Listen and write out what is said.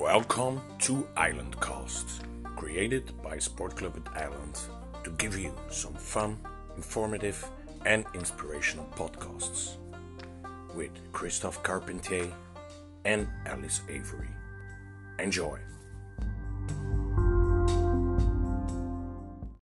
Welcome to Eilandcast, created by Sport Club at Island to give you some fun, informative, and inspirational podcasts with Christophe Carpentier and Alice Avery. Enjoy!